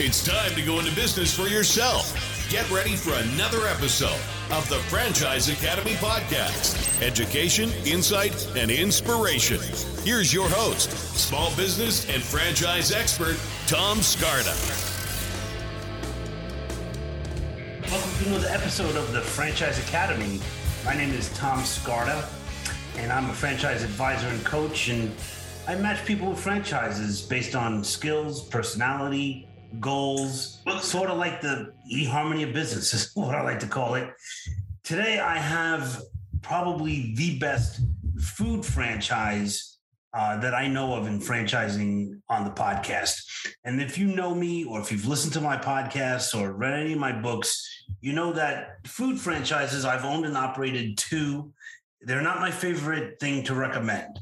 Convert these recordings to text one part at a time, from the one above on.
It's time to go into business for yourself. Get ready for another episode of the Franchise Academy podcast education, insight, and inspiration. Here's your host, small business and franchise expert, Tom Scarda. Welcome to another episode of the Franchise Academy. My name is Tom Scarda, and I'm a franchise advisor and coach. And I match people with franchises based on skills, personality, goals, sort of like the eHarmony of business, is what I like to call it. Today, I have probably the best food franchise uh, that I know of in franchising on the podcast. And if you know me, or if you've listened to my podcasts or read any of my books, you know that food franchises, I've owned and operated two they're not my favorite thing to recommend.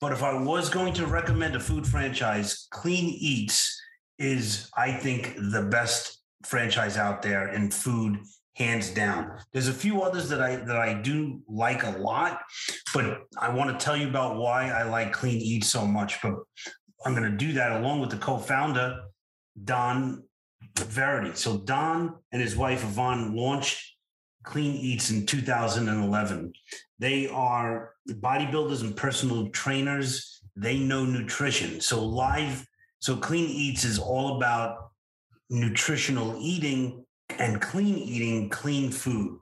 But if I was going to recommend a food franchise, Clean Eatz is, I think, the best franchise out there in food hands down. There's a few others that I that I do like a lot, but I want to tell you about why I like Clean Eatz so much. But I'm going to do that along with the co-founder Don Verity. So Don and his wife Yvonne launched Clean Eatz in 2011. They are bodybuilders and personal trainers. They know nutrition. So live, so Clean Eatz is all about nutritional eating and clean eating, clean food.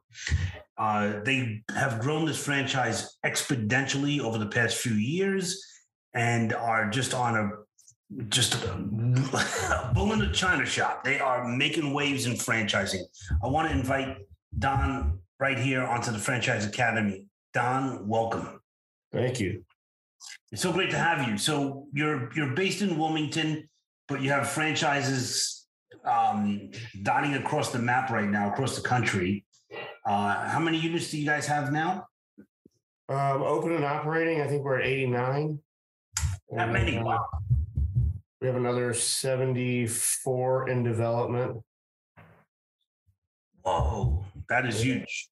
Uh, they have grown this franchise exponentially over the past few years and are just on a just a, a bull in a china shop. They are making waves in franchising. I want to invite Don right here onto the Franchise Academy. Don, welcome. Thank you. It's so great to have you. So you're you're based in Wilmington, but you have franchises um, dotting across the map right now, across the country. Uh, how many units do you guys have now? Um, open and operating, I think we're at 89. That many? Uh, Wow. we have another 74 in development. Whoa, that is huge.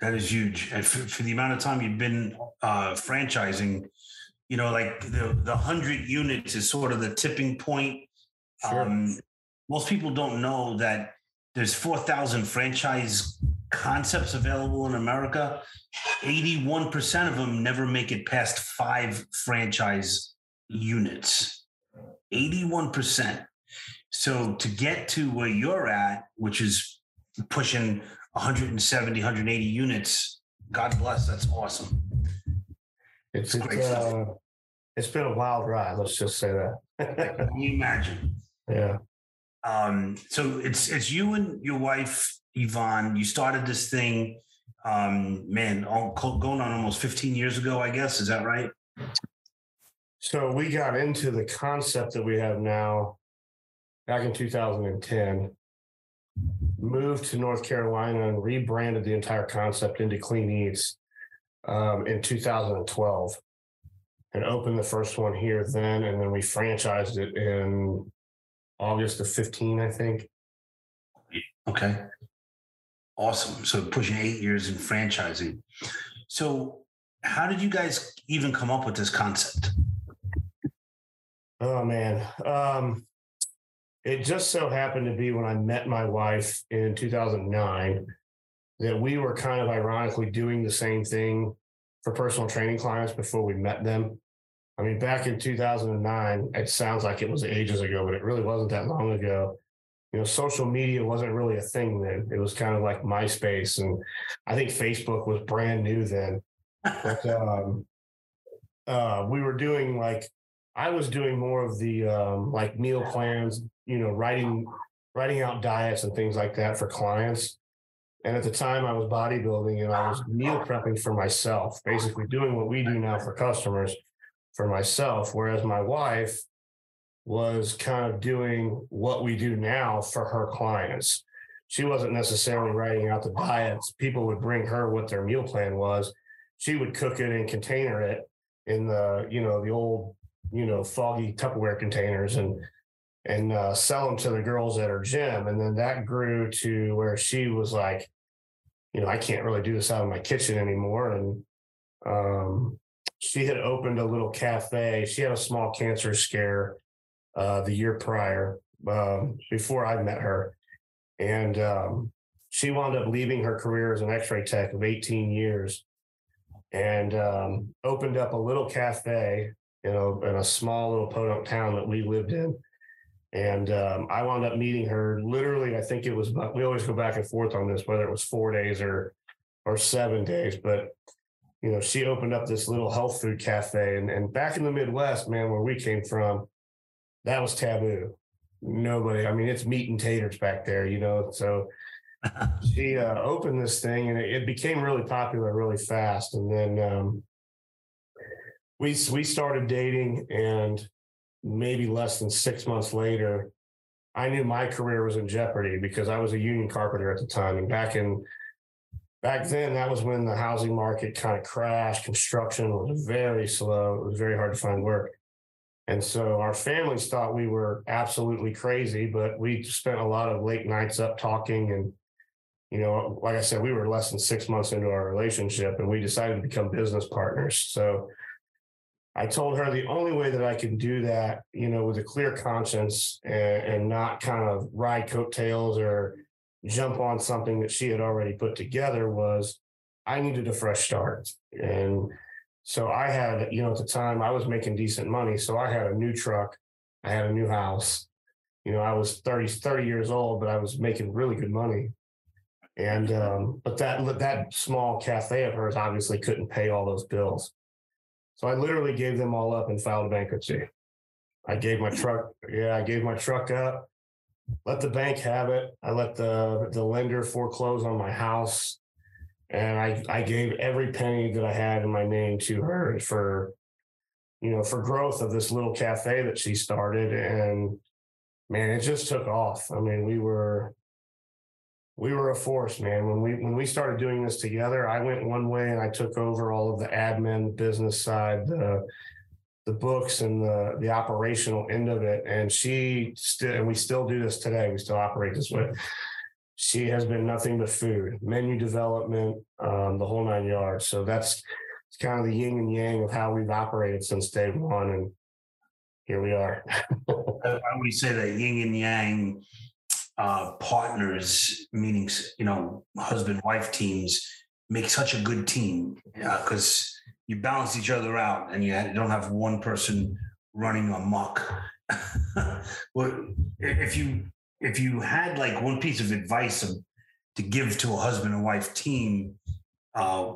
That is huge. And for, for the amount of time you've been uh, franchising, you know, like the the hundred units is sort of the tipping point. Sure. Um, most people don't know that there's four thousand franchise concepts available in America. Eighty-one percent of them never make it past five franchise units. Eighty-one percent. So to get to where you're at, which is pushing 170, 180 units. God bless. That's awesome. It's, Great it's, stuff. uh, it's been a wild ride. Let's just say that. Can you imagine? yeah. Um, so it's it's you and your wife Yvonne. You started this thing, um, man, all, going on almost 15 years ago. I guess is that right? So we got into the concept that we have now back in 2010. Moved to North Carolina and rebranded the entire concept into Clean Eatz um, in 2012 and opened the first one here then. And then we franchised it in August of 15, I think. Okay. Awesome. So pushing eight years in franchising. So how did you guys even come up with this concept? Oh man. Um, it just so happened to be when I met my wife in 2009 that we were kind of ironically doing the same thing for personal training clients before we met them. I mean, back in 2009, it sounds like it was ages ago, but it really wasn't that long ago. You know, social media wasn't really a thing then. It was kind of like MySpace, and I think Facebook was brand new then. But um, uh, we were doing like I was doing more of the um, like meal plans, you know, writing writing out diets and things like that for clients. And at the time, I was bodybuilding and I was meal prepping for myself, basically doing what we do now for customers for myself. Whereas my wife was kind of doing what we do now for her clients. She wasn't necessarily writing out the diets. People would bring her what their meal plan was. She would cook it and container it in the, you know, the old you know, foggy Tupperware containers and and uh, sell them to the girls at her gym. And then that grew to where she was like, you know, I can't really do this out of my kitchen anymore. And um, she had opened a little cafe. She had a small cancer scare uh, the year prior um, before I met her, and um, she wound up leaving her career as an X-ray tech of 18 years, and um, opened up a little cafe, you know, in a small little podunk town that we lived in. And um, I wound up meeting her literally. I think it was. about, We always go back and forth on this, whether it was four days or or seven days. But you know, she opened up this little health food cafe, and and back in the Midwest, man, where we came from, that was taboo. Nobody. I mean, it's meat and taters back there, you know. So she uh, opened this thing, and it, it, became really popular really fast. And then um, we we started dating, and maybe less than six months later, I knew my career was in jeopardy because I was a union carpenter at the time. And back in back then, that was when the housing market kind of crashed. Construction was very slow. It was very hard to find work. And so our families thought we were absolutely crazy, but we spent a lot of late nights up talking. And, you know, like I said, we were less than six months into our relationship and we decided to become business partners. So I told her the only way that I can do that, you know, with a clear conscience and, and not kind of ride coattails or jump on something that she had already put together was I needed a fresh start. And so I had, you know, at the time I was making decent money. So I had a new truck, I had a new house. You know, I was 30, 30 years old, but I was making really good money. And um, but that that small cafe of hers obviously couldn't pay all those bills. So I literally gave them all up and filed bankruptcy. I gave my truck, yeah, I gave my truck up, let the bank have it. I let the the lender foreclose on my house. And I, I gave every penny that I had in my name to her for, you know, for growth of this little cafe that she started. And man, it just took off. I mean, we were we were a force, man. When we when we started doing this together, I went one way and I took over all of the admin, business side, the the books and the the operational end of it. And she still and we still do this today. We still operate this way. She has been nothing but food, menu development, um, the whole nine yards. So that's it's kind of the yin and yang of how we've operated since day one, and here we are. I would say that yin and yang uh, partners, meaning you know husband wife teams, make such a good team because uh, you balance each other out and you don't have one person running amok. well, if you if you had like one piece of advice to give to a husband and wife team, uh,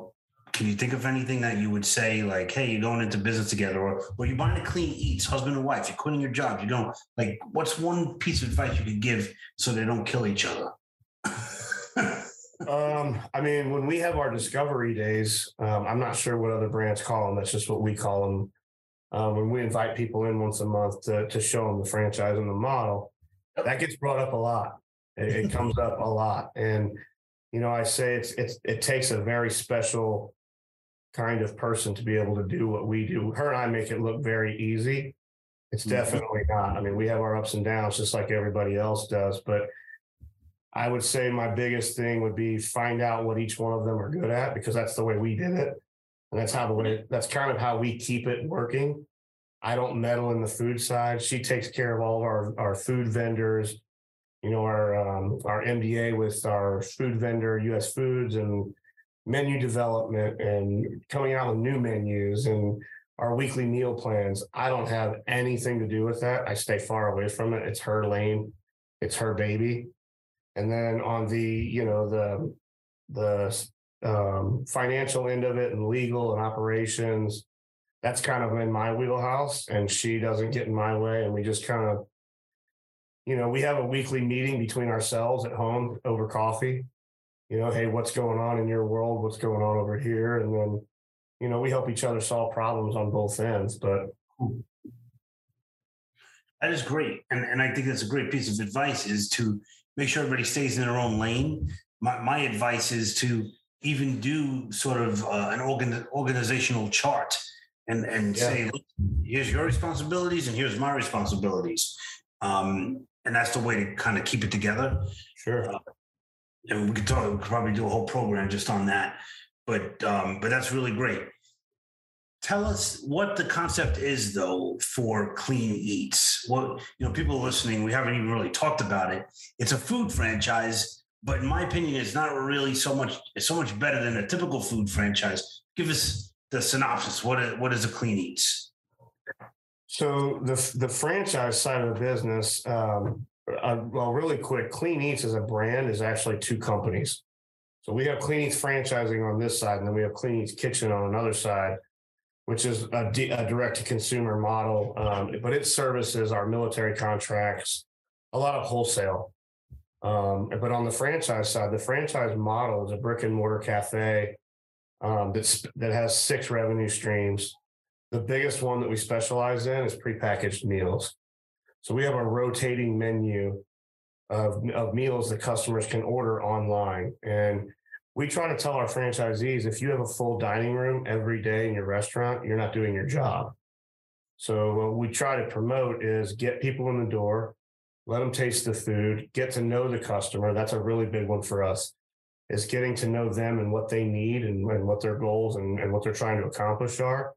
can you think of anything that you would say like, hey, you're going into business together, or or you're buying a clean eatz, husband and wife, you're quitting your job, you're going like, what's one piece of advice you could give so they don't kill each other? um, I mean, when we have our discovery days, um, I'm not sure what other brands call them. That's just what we call them. Um, when we invite people in once a month to, to show them the franchise and the model, that gets brought up a lot. It, it comes up a lot, and you know, I say it's it's it takes a very special kind of person to be able to do what we do. Her and I make it look very easy. It's mm-hmm. definitely not. I mean, we have our ups and downs just like everybody else does. But I would say my biggest thing would be find out what each one of them are good at because that's the way we did it. And that's how the way that's kind of how we keep it working. I don't meddle in the food side. She takes care of all of our, our food vendors, you know, our um, our MDA with our food vendor, US Foods, and menu development and coming out with new menus and our weekly meal plans. I don't have anything to do with that. I stay far away from it. It's her lane. It's her baby. And then on the, you know, the the um, financial end of it and legal and operations, that's kind of in my wheelhouse. And she doesn't get in my way. And we just kind of, you know, we have a weekly meeting between ourselves at home over coffee you know, hey, what's going on in your world? What's going on over here? And then, you know, we help each other solve problems on both ends. But that is great. And, and I think that's a great piece of advice is to make sure everybody stays in their own lane. My, my advice is to even do sort of uh, an organ, organizational chart and, and yeah. say, here's your responsibilities and here's my responsibilities. Um, and that's the way to kind of keep it together. Sure. Uh, and we could talk, we could probably do a whole program just on that. But um, but that's really great. tell us what the concept is though for clean eatz what you know people listening we haven't even really talked about it it's a food franchise but in my opinion it's not really so much it's so much better than a typical food franchise give us the synopsis what is, what is a clean eatz so the the franchise side of the business um, uh, well really quick clean eatz as a brand is actually two companies so we have clean eatz franchising on this side and then we have clean eatz kitchen on another side which is a, a direct to consumer model, um, but it services our military contracts, a lot of wholesale. Um, but on the franchise side, the franchise model is a brick and mortar cafe um, that's, that has six revenue streams. The biggest one that we specialize in is prepackaged meals. So we have a rotating menu of, of meals that customers can order online. And we try to tell our franchisees if you have a full dining room every day in your restaurant, you're not doing your job. So what we try to promote is get people in the door, let them taste the food, get to know the customer. That's a really big one for us. Is getting to know them and what they need and, and what their goals and, and what they're trying to accomplish are.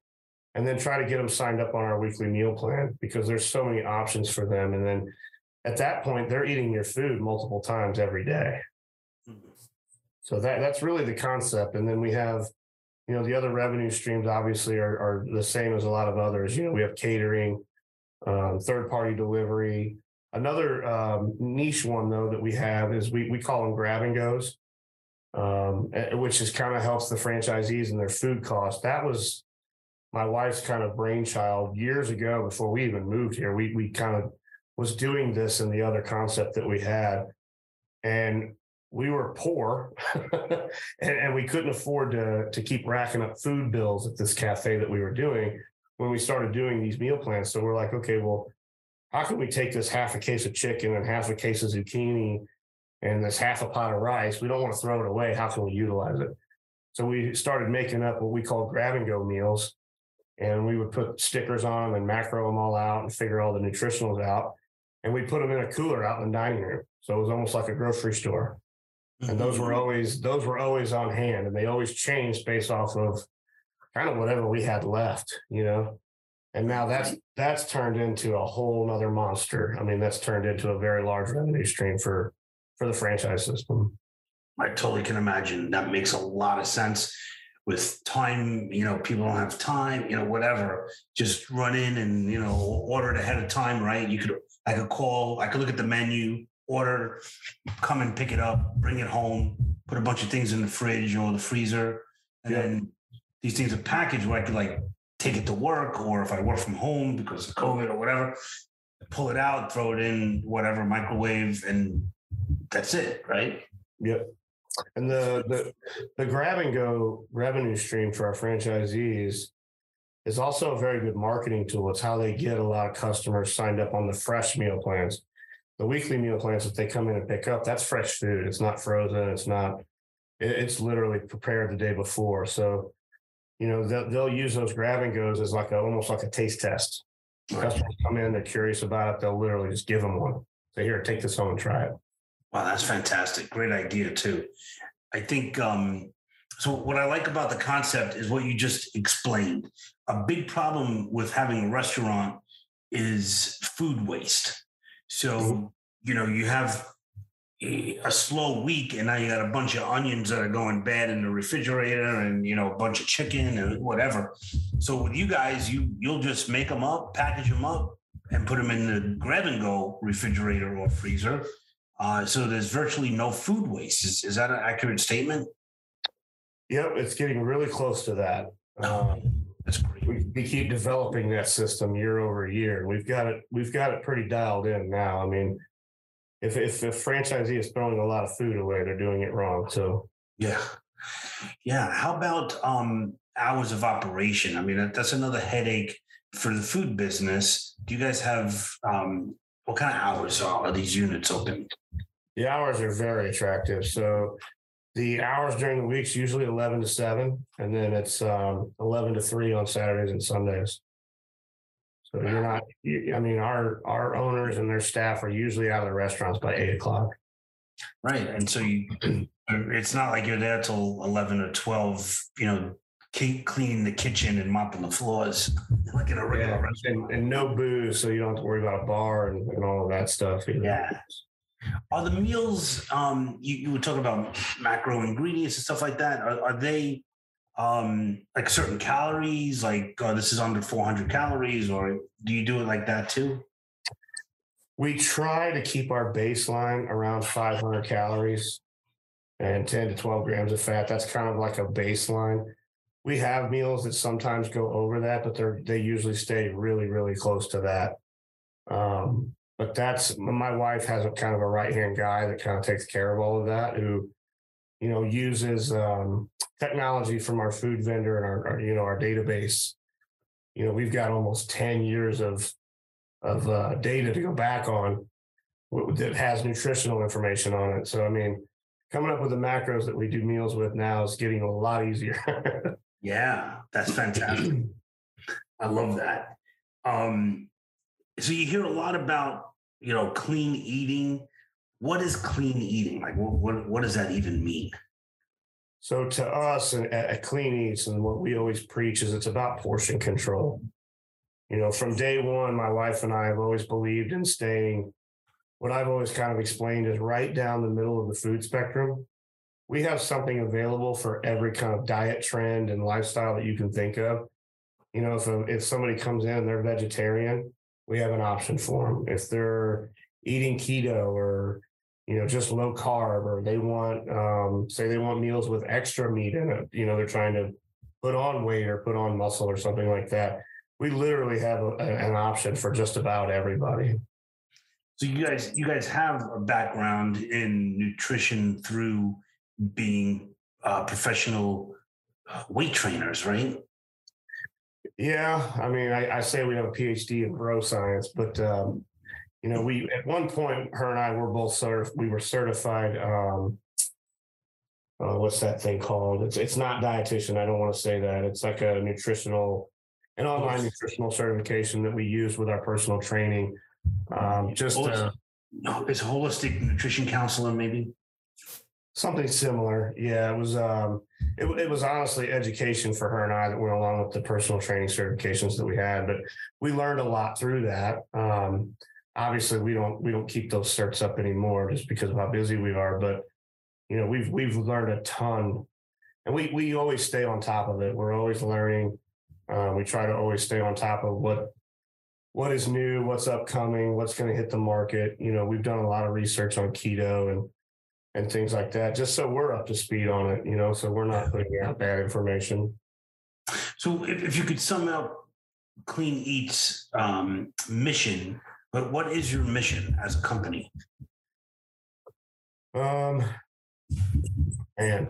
And then try to get them signed up on our weekly meal plan because there's so many options for them. And then at that point, they're eating your food multiple times every day. So that that's really the concept. And then we have, you know, the other revenue streams obviously are, are the same as a lot of others. You know, we have catering, um, third party delivery. Another um, niche one though that we have is we we call them grab and goes, um, which is kind of helps the franchisees and their food costs. That was my wife's kind of brainchild years ago before we even moved here. We we kind of was doing this in the other concept that we had. And we were poor and, and, we couldn't afford to, to keep racking up food bills at this cafe that we were doing when we started doing these meal plans. So we're like, okay, well, how can we take this half a case of chicken and half a case of zucchini and this half a pot of rice? We don't want to throw it away. How can we utilize it? So we started making up what we call grab and go meals. And we would put stickers on them and macro them all out and figure all the nutritionals out. And we put them in a cooler out in the dining room. So it was almost like a grocery store. And those were mm-hmm. always those were always on hand and they always changed based off of kind of whatever we had left you know? And now that's that's turned into a whole nother monster. I mean that's turned into a very large revenue stream for for the franchise system. I totally can imagine. That makes a lot of sense with time you know people don't have time you know whatever just run in and you know order it ahead of time right you could i could call i could look at the menu order, come and pick it up, bring it home, put a bunch of things in the fridge or the freezer, and yeah. then these things are packaged where I could like take it to work, or if I work from home because of COVID or whatever, pull it out, throw it in whatever microwave, and that's it, right? Yep. And the the the grab and go revenue stream for our franchisees is also a very good marketing tool. It's how they get a lot of customers signed up on the fresh meal plans the weekly meal plans that they come in and pick up, that's fresh food. It's not frozen. It's not, it's literally prepared the day before. So, you know, they'll, they'll use those grab and goes as like a, almost like a taste test. Customers come in, they're curious about it. They'll literally just give them one. Say, here, take this home and try it. Wow, that's fantastic. Great idea too. I think um, so. What I like about the concept is what you just explained. A big problem with having a restaurant is food waste. So, you know, you have a slow week and now you got a bunch of onions that are going bad in the refrigerator and you know a bunch of chicken and whatever so with you guys you you'll just make them up package them up and put them in the grab and go refrigerator or freezer uh, so there's virtually no food waste is, is that an accurate statement yep it's getting really close to that um, that's great. We, we keep developing that system year over year. We've got it. We've got it pretty dialed in now. I mean, if if a franchisee is throwing a lot of food away, they're doing it wrong. So yeah, yeah. How about um, hours of operation? I mean, that's another headache for the food business. Do you guys have um, what kind of hours are these units open? The hours are very attractive. So the hours during the week's usually 11 to 7, and then it's um, 11 to 3 on Saturdays and Sundays. So you're not, you, I mean, our our owners and their staff are usually out of the restaurants by 8 o'clock. Right. And so you, it's not like you're there till 11 or 12, you know, keep cleaning the kitchen and mopping the floors like in a regular Yeah, restaurant. and, and no booze, so you don't have to worry about a bar and, and all of that stuff. either. Yeah. Are the meals um you, you were talking about macro ingredients and stuff like that? Are, are they um like certain calories, like oh, this is under 400 calories, or do you do it like that too? We try to keep our baseline around 500 calories and 10 to 12 grams of fat. That's kind of like a baseline. We have meals that sometimes go over that, but they're they usually stay really, really close to that. Um, but that's my wife has a kind of a right hand guy that kind of takes care of all of that, who, you know, uses um, technology from our food vendor and our, our you know our database. You know, we've got almost 10 years of of uh, data to go back on that has nutritional information on it. So I mean, coming up with the macros that we do meals with now is getting a lot easier. Yeah, that's fantastic. I love that. Um, so you hear a lot about you know clean eating. What is clean eating? Like, what what, what does that even mean? so to us at Clean Eatz and what we always preach is it's about portion control. You know, from day one, my wife and I have always believed in staying. What I've always kind of explained is right down the middle of the food spectrum. We have something available for every kind of diet trend and lifestyle that you can think of. You know, if a, if somebody comes in and they're vegetarian, we have an option for them. If they're eating keto or you know just low carb, or they want um, say they want meals with extra meat in it, you know, they're trying to put on weight or put on muscle or something like that. We literally have a, an option for just about everybody. So you guys you guys have a background in nutrition through being uh, professional uh, weight trainers, right? Yeah, I mean, I, I say we have a PhD in bro science, but um, you know, we at one point, her and I were both certif- we were certified. Um, uh, what's that thing called? It's it's not dietitian. I don't want to say that. It's like a nutritional, an online nutritional certification that we use with our personal training. Um, just uh, No, it's holistic nutrition counselor, maybe. Something similar. Yeah, it was um it, it was honestly education for her and I that went along with the personal training certifications that we had, but we learned a lot through that. Um obviously we don't we don't keep those certs up anymore just because of how busy we are, but you know, we've we've learned a ton. And we we always stay on top of it. We're always learning. Uh, we try to always stay on top of what what is new, what's upcoming, what's going to hit the market. You know, we've done a lot of research on keto and and things like that, just so we're up to speed on it, you know, so we're not putting out bad information. So if, if you could sum up Clean Eatz um, mission, but what is your mission as a company? Um, and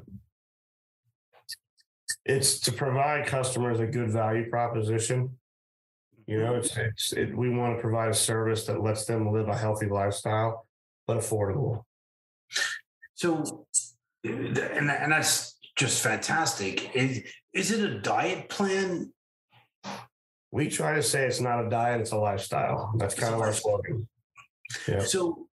it's to provide customers a good value proposition. You know, it's, it's it, we want to provide a service that lets them live a healthy lifestyle, but affordable. So, and, and that's just fantastic. Is, is it a diet plan? We try to say it's not a diet; it's a lifestyle. That's kind of our slogan. Yeah. So,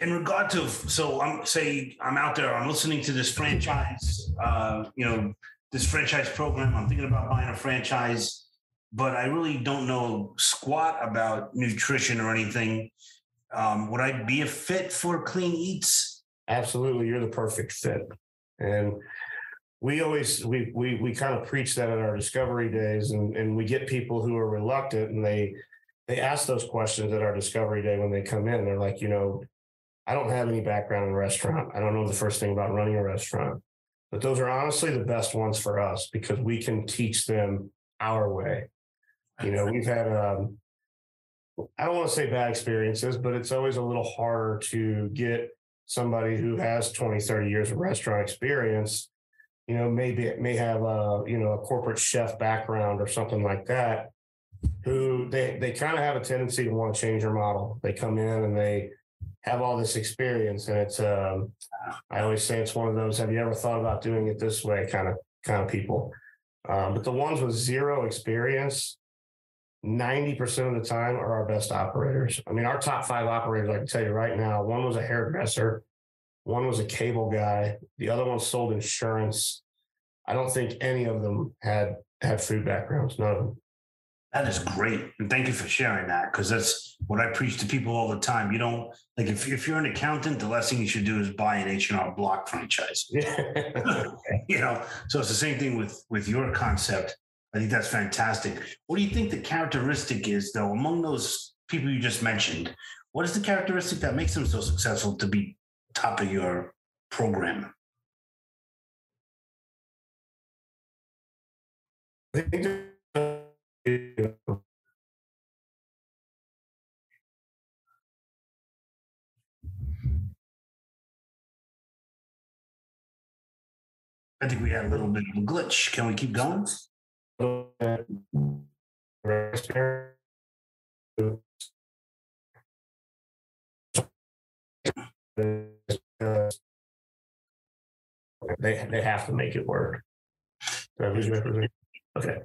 in regard to, so I'm say I'm out there, I'm listening to this franchise, uh, you know, this franchise program. I'm thinking about buying a franchise, but I really don't know squat about nutrition or anything. Um, would I be a fit for Clean Eatz? Absolutely, you're the perfect fit. And we always we we we kind of preach that at our discovery days, and and we get people who are reluctant, and they they ask those questions at our discovery day when they come in. They're like, you know, I don't have any background in restaurant. I don't know the first thing about running a restaurant. But those are honestly the best ones for us because we can teach them our way. You know, we've had um, I don't want to say bad experiences, but it's always a little harder to get somebody who has 20, 30 years of restaurant experience, you know, maybe it may have a, you know, a corporate chef background or something like that, who they they kind of have a tendency to want to change their model. They come in and they have all this experience and it's um I always say it's one of those have you ever thought about doing it this way kind of kind of people. Um, but the ones with zero experience, 90% of the time are our best operators. I mean, our top five operators, I can tell you right now, one was a hairdresser, one was a cable guy, the other one sold insurance, I don't think any of them had had food backgrounds. None of them. That is great. And thank you for sharing that because that's what I preach to people all the time. You don't like if, if you're an accountant, the last thing you should do is buy an H&R Block franchise. You know, so it's the same thing with with your concept. I think that's fantastic. What do you think the characteristic is though among those people you just mentioned? What is the characteristic that makes them so successful to be top of your program? I think we had a little bit of a glitch. Can we keep going? They they have to make it work. Okay.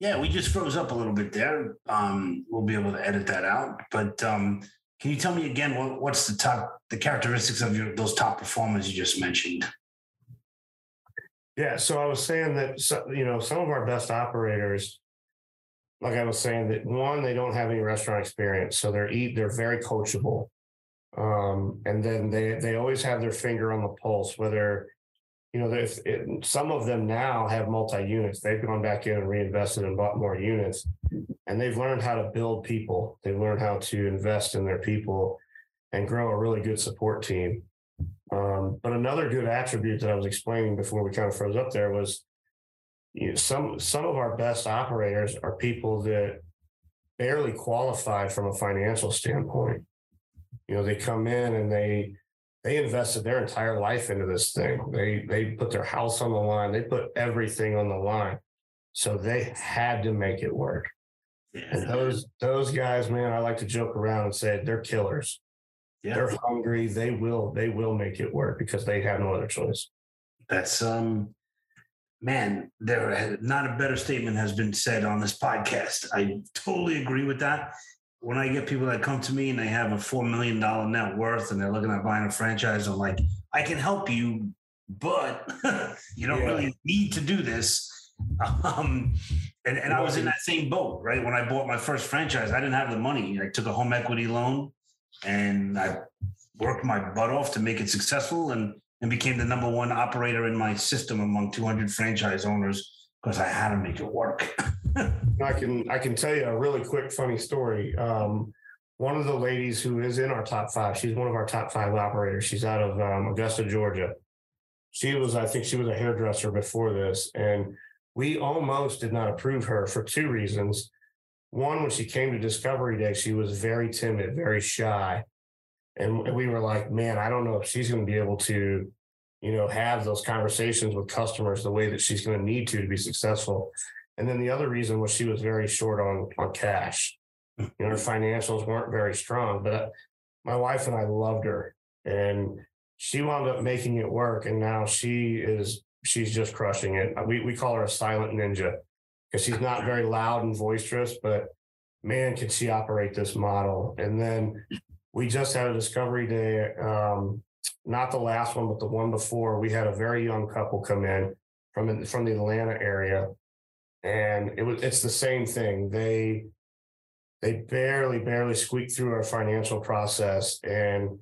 Yeah, we just froze up a little bit there. Um, we'll be able to edit that out. But um, can you tell me again what, what's the top the characteristics of your those top performers you just mentioned? Yeah, so I was saying that you know some of our best operators, like I was saying, that one they don't have any restaurant experience, so they're eat they're very coachable, um, and then they they always have their finger on the pulse. Whether you know, if it, some of them now have multi units, they've gone back in and reinvested and bought more units, and they've learned how to build people. They've learned how to invest in their people and grow a really good support team. Um, but another good attribute that I was explaining before we kind of froze up there was you know, some some of our best operators are people that barely qualify from a financial standpoint. You know, they come in and they they invested their entire life into this thing. They they put their house on the line. They put everything on the line. So they had to make it work. And those those guys, man, I like to joke around and say they're killers. Yeah. They're hungry. They will they will make it work because they have no other choice. That's um man, there not a better statement has been said on this podcast. I totally agree with that when I get people that come to me and they have a four million dollar net worth and they're looking at buying a franchise, I'm like, I can help you, but you don't yeah. really need to do this. Um, and, and I was in that same boat, right? When I bought my first franchise, I didn't have the money. I took a home equity loan and I worked my butt off to make it successful and, and became the number one operator in my system among 200 franchise owners because I had to make it work. I can I can tell you a really quick funny story. Um, one of the ladies who is in our top five, she's one of our top five operators. She's out of um, Augusta, Georgia. She was, I think, she was a hairdresser before this, and we almost did not approve her for two reasons. One, when she came to Discovery Day, she was very timid, very shy, and we were like, "Man, I don't know if she's going to be able to." You know, have those conversations with customers the way that she's going to need to to be successful. And then the other reason was she was very short on on cash. You know, her financials weren't very strong. But uh, my wife and I loved her, and she wound up making it work. And now she is she's just crushing it. We we call her a silent ninja because she's not very loud and boisterous, but man, can she operate this model? And then we just had a discovery day. Um, not the last one, but the one before. We had a very young couple come in from from the Atlanta area and it was it's the same thing. They they barely barely squeaked through our financial process, and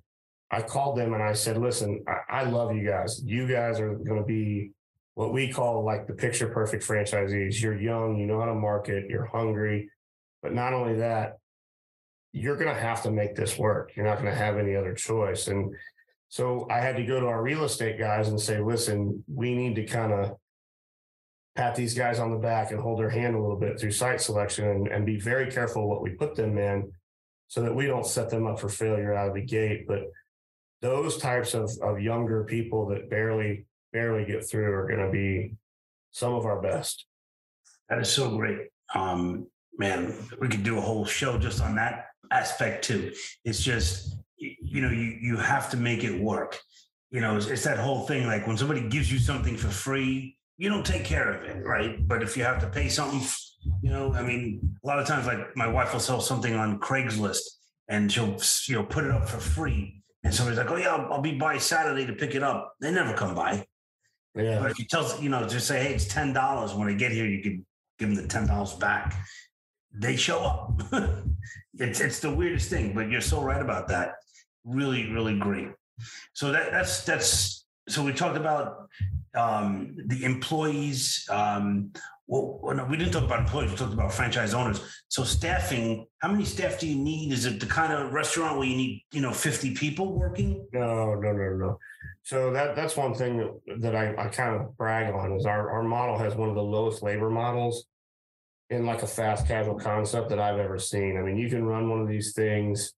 I called them and I said, "Listen, I, I love you guys. You guys are going to be." What we call like the picture perfect franchisees. You're young, you know how to market, you're hungry, but not only that, you're going to have to make this work. You're not going to have any other choice. And so I had to go to our real estate guys and say, listen, we need to kind of pat these guys on the back and hold their hand a little bit through site selection and, and be very careful what we put them in so that we don't set them up for failure out of the gate. But those types of, of younger people that barely, barely get through are going to be some of our best. That is so great. Um, man, we could do a whole show just on that aspect too. It's just, you know, you, you have to make it work. You know, it's, it's that whole thing. Like when somebody gives you something for free, you don't take care of it, right? But if you have to pay something, you know, I mean, a lot of times, like my wife will sell something on Craigslist and she'll, you know, put it up for free. And somebody's like, oh, yeah, I'll, I'll be by Saturday to pick it up. They never come by. Yeah. But if you tell you know, just say, hey, it's ten dollars. When I get here, you can give them the ten dollars back. They show up. it's it's the weirdest thing, but you're so right about that. Really, really great. So that that's that's so we talked about um, the employees. Um, well, well, no, we didn't talk about employees. We talked about franchise owners. So staffing. How many staff do you need? Is it the kind of restaurant where you need you know fifty people working? No, no, no, no. So that that's one thing that, that I, I kind of brag on is our, our model has one of the lowest labor models in like a fast casual concept that I've ever seen. I mean, you can run one of these things.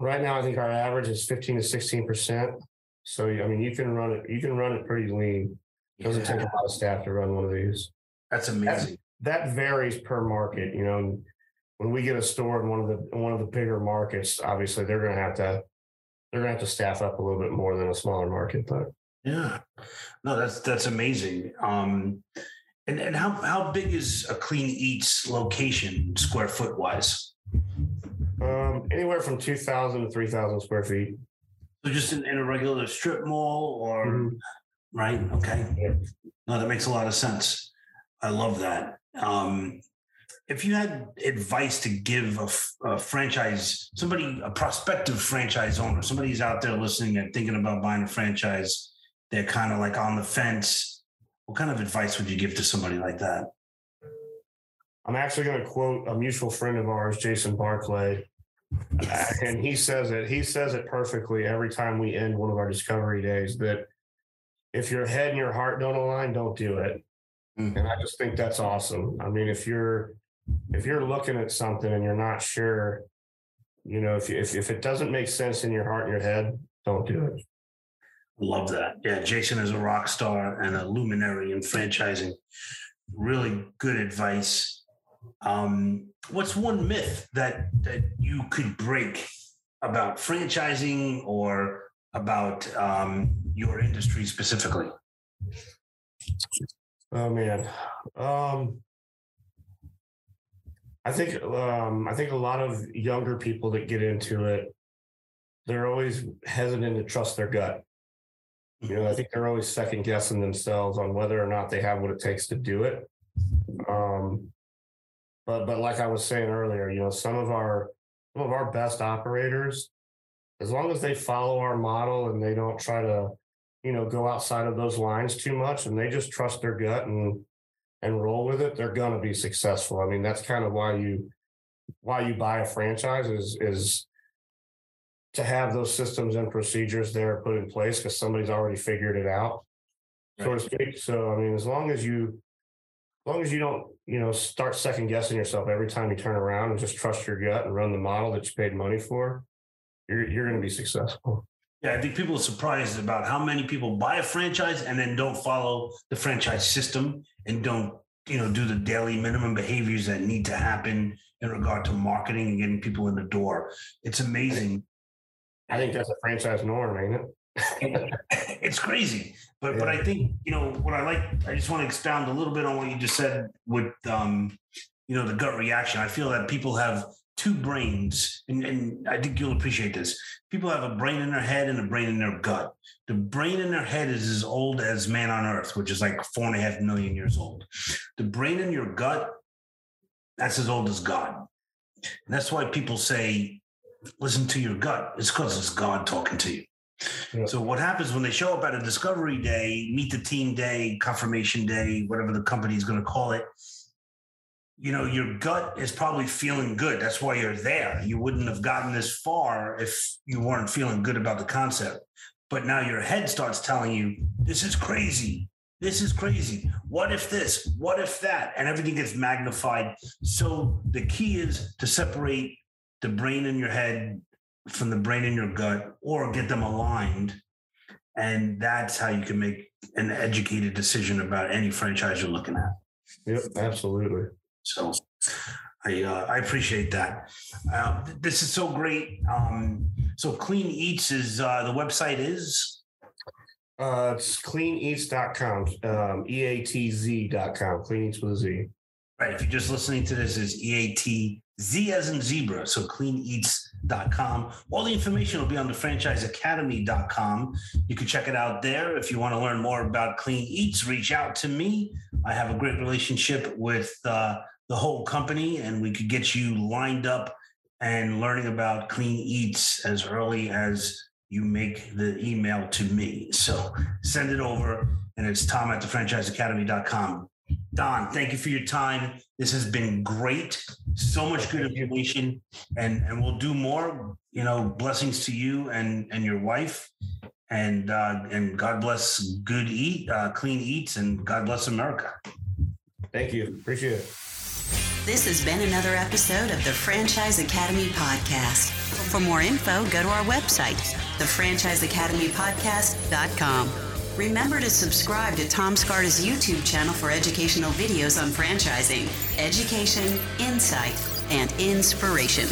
Right now, I think our average is 15 to 16 percent. So I mean, you can run it. You can run it pretty lean. It doesn't take a lot of staff to run one of these. That's amazing. That varies per market. You know, when we get a store in one of the one of the bigger markets, obviously they're going to have to they're going to have to staff up a little bit more than a smaller market. But yeah, no, that's that's amazing. Um, and and how how big is a Clean Eatz location square foot wise? Um, anywhere from two thousand to three thousand square feet. So just in, in, a regular strip mall, or mm-hmm. Right? Okay, yeah. no, that makes a lot of sense. I love that. Um, if you had advice to give a, a, franchise, somebody, a prospective franchise owner, somebody's out there listening and thinking about buying a franchise, they're kind of like on the fence. What kind of advice would you give to somebody like that? I'm actually going to quote a mutual friend of ours, Jason Barclay, and he says it. He says it perfectly every time we end one of our discovery days. That if your head and your heart don't align, don't do it. Mm-hmm. And I just think that's awesome. I mean, if you're if you're looking at something and you're not sure, you know, if if if it doesn't make sense in your heart and your head, don't do it. Love that. Yeah, Jason is a rock star and a luminary in franchising. Really good advice. Um, what's one myth that that you could break about franchising or about um, your industry specifically? Oh man, um, I think um, I think a lot of younger people that get into it, they're always hesitant to trust their gut. You know, I think they're always second guessing themselves on whether or not they have what it takes to do it. Um, but but like I was saying earlier, you know, some of our some of our best operators, as long as they follow our model and they don't try to, you know, go outside of those lines too much, and they just trust their gut and and roll with it, they're going to be successful. I mean, that's kind of why you why you buy a franchise is is to have those systems and procedures there put in place because somebody's already figured it out, right. so to speak. So I mean, as long as you as long as you don't, you know, start second guessing yourself every time you turn around and just trust your gut and run the model that you paid money for, you're you're going to be successful. Yeah, I think people are surprised about how many people buy a franchise and then don't follow the franchise system and don't, you know, do the daily minimum behaviors that need to happen in regard to marketing and getting people in the door. It's amazing. I think that's a franchise norm, ain't it? it's crazy. But yeah. but I think, you know, what I like, I just want to expound a little bit on what you just said with um, you know, the gut reaction. I feel that people have two brains, and, and I think you'll appreciate this. People have a brain in their head and a brain in their gut. The brain in their head is as old as man on earth, which is like four and a half million years old. The brain in your gut, that's as old as God. And that's why people say, listen to your gut. It's because it's God talking to you. Yeah. So what happens when they show up at a discovery day, meet the team day, confirmation day, whatever the company is going to call it, you know, your gut is probably feeling good. That's why you're there. You wouldn't have gotten this far if you weren't feeling good about the concept. But now your head starts telling you, this is crazy. This is crazy. What if this? What if that? And everything gets magnified. So the key is to separate the brain in your head from the brain in your gut or get them aligned. And that's how you can make an educated decision about any franchise you're looking at. Yep, absolutely. So I uh, I appreciate that. Uh, this is so great. Um, so Clean Eatz is uh, the website is. Uh, it's cleaneatz.com, um, E-A-T-Z.com, Clean Eatz with a Z. Right. If you're just listening to this, is E-A-T-Z as in zebra. So cleaneatz.com franchiseacademy.com. All the information will be on the franchiseacademy.com. You can check it out there. If you want to learn more about Clean Eatz, reach out to me. I have a great relationship with uh, the whole company, and we could get you lined up and learning about Clean Eatz as early as you make the email to me. So send it over, and it's tom at thefranchiseacademy.com. Don, thank you for your time. This has been great. So much good information, and and we'll do more. You know, blessings to you and and your wife, and uh, and God bless good eat, uh, clean eatz, and God bless America. Thank you. Appreciate it. This has been another episode of the Franchise Academy Podcast. For more info, go to our website, thefranchiseacademypodcast.com. Remember to subscribe to Tom Scarda's YouTube channel for educational videos on franchising, education, insight, and inspiration.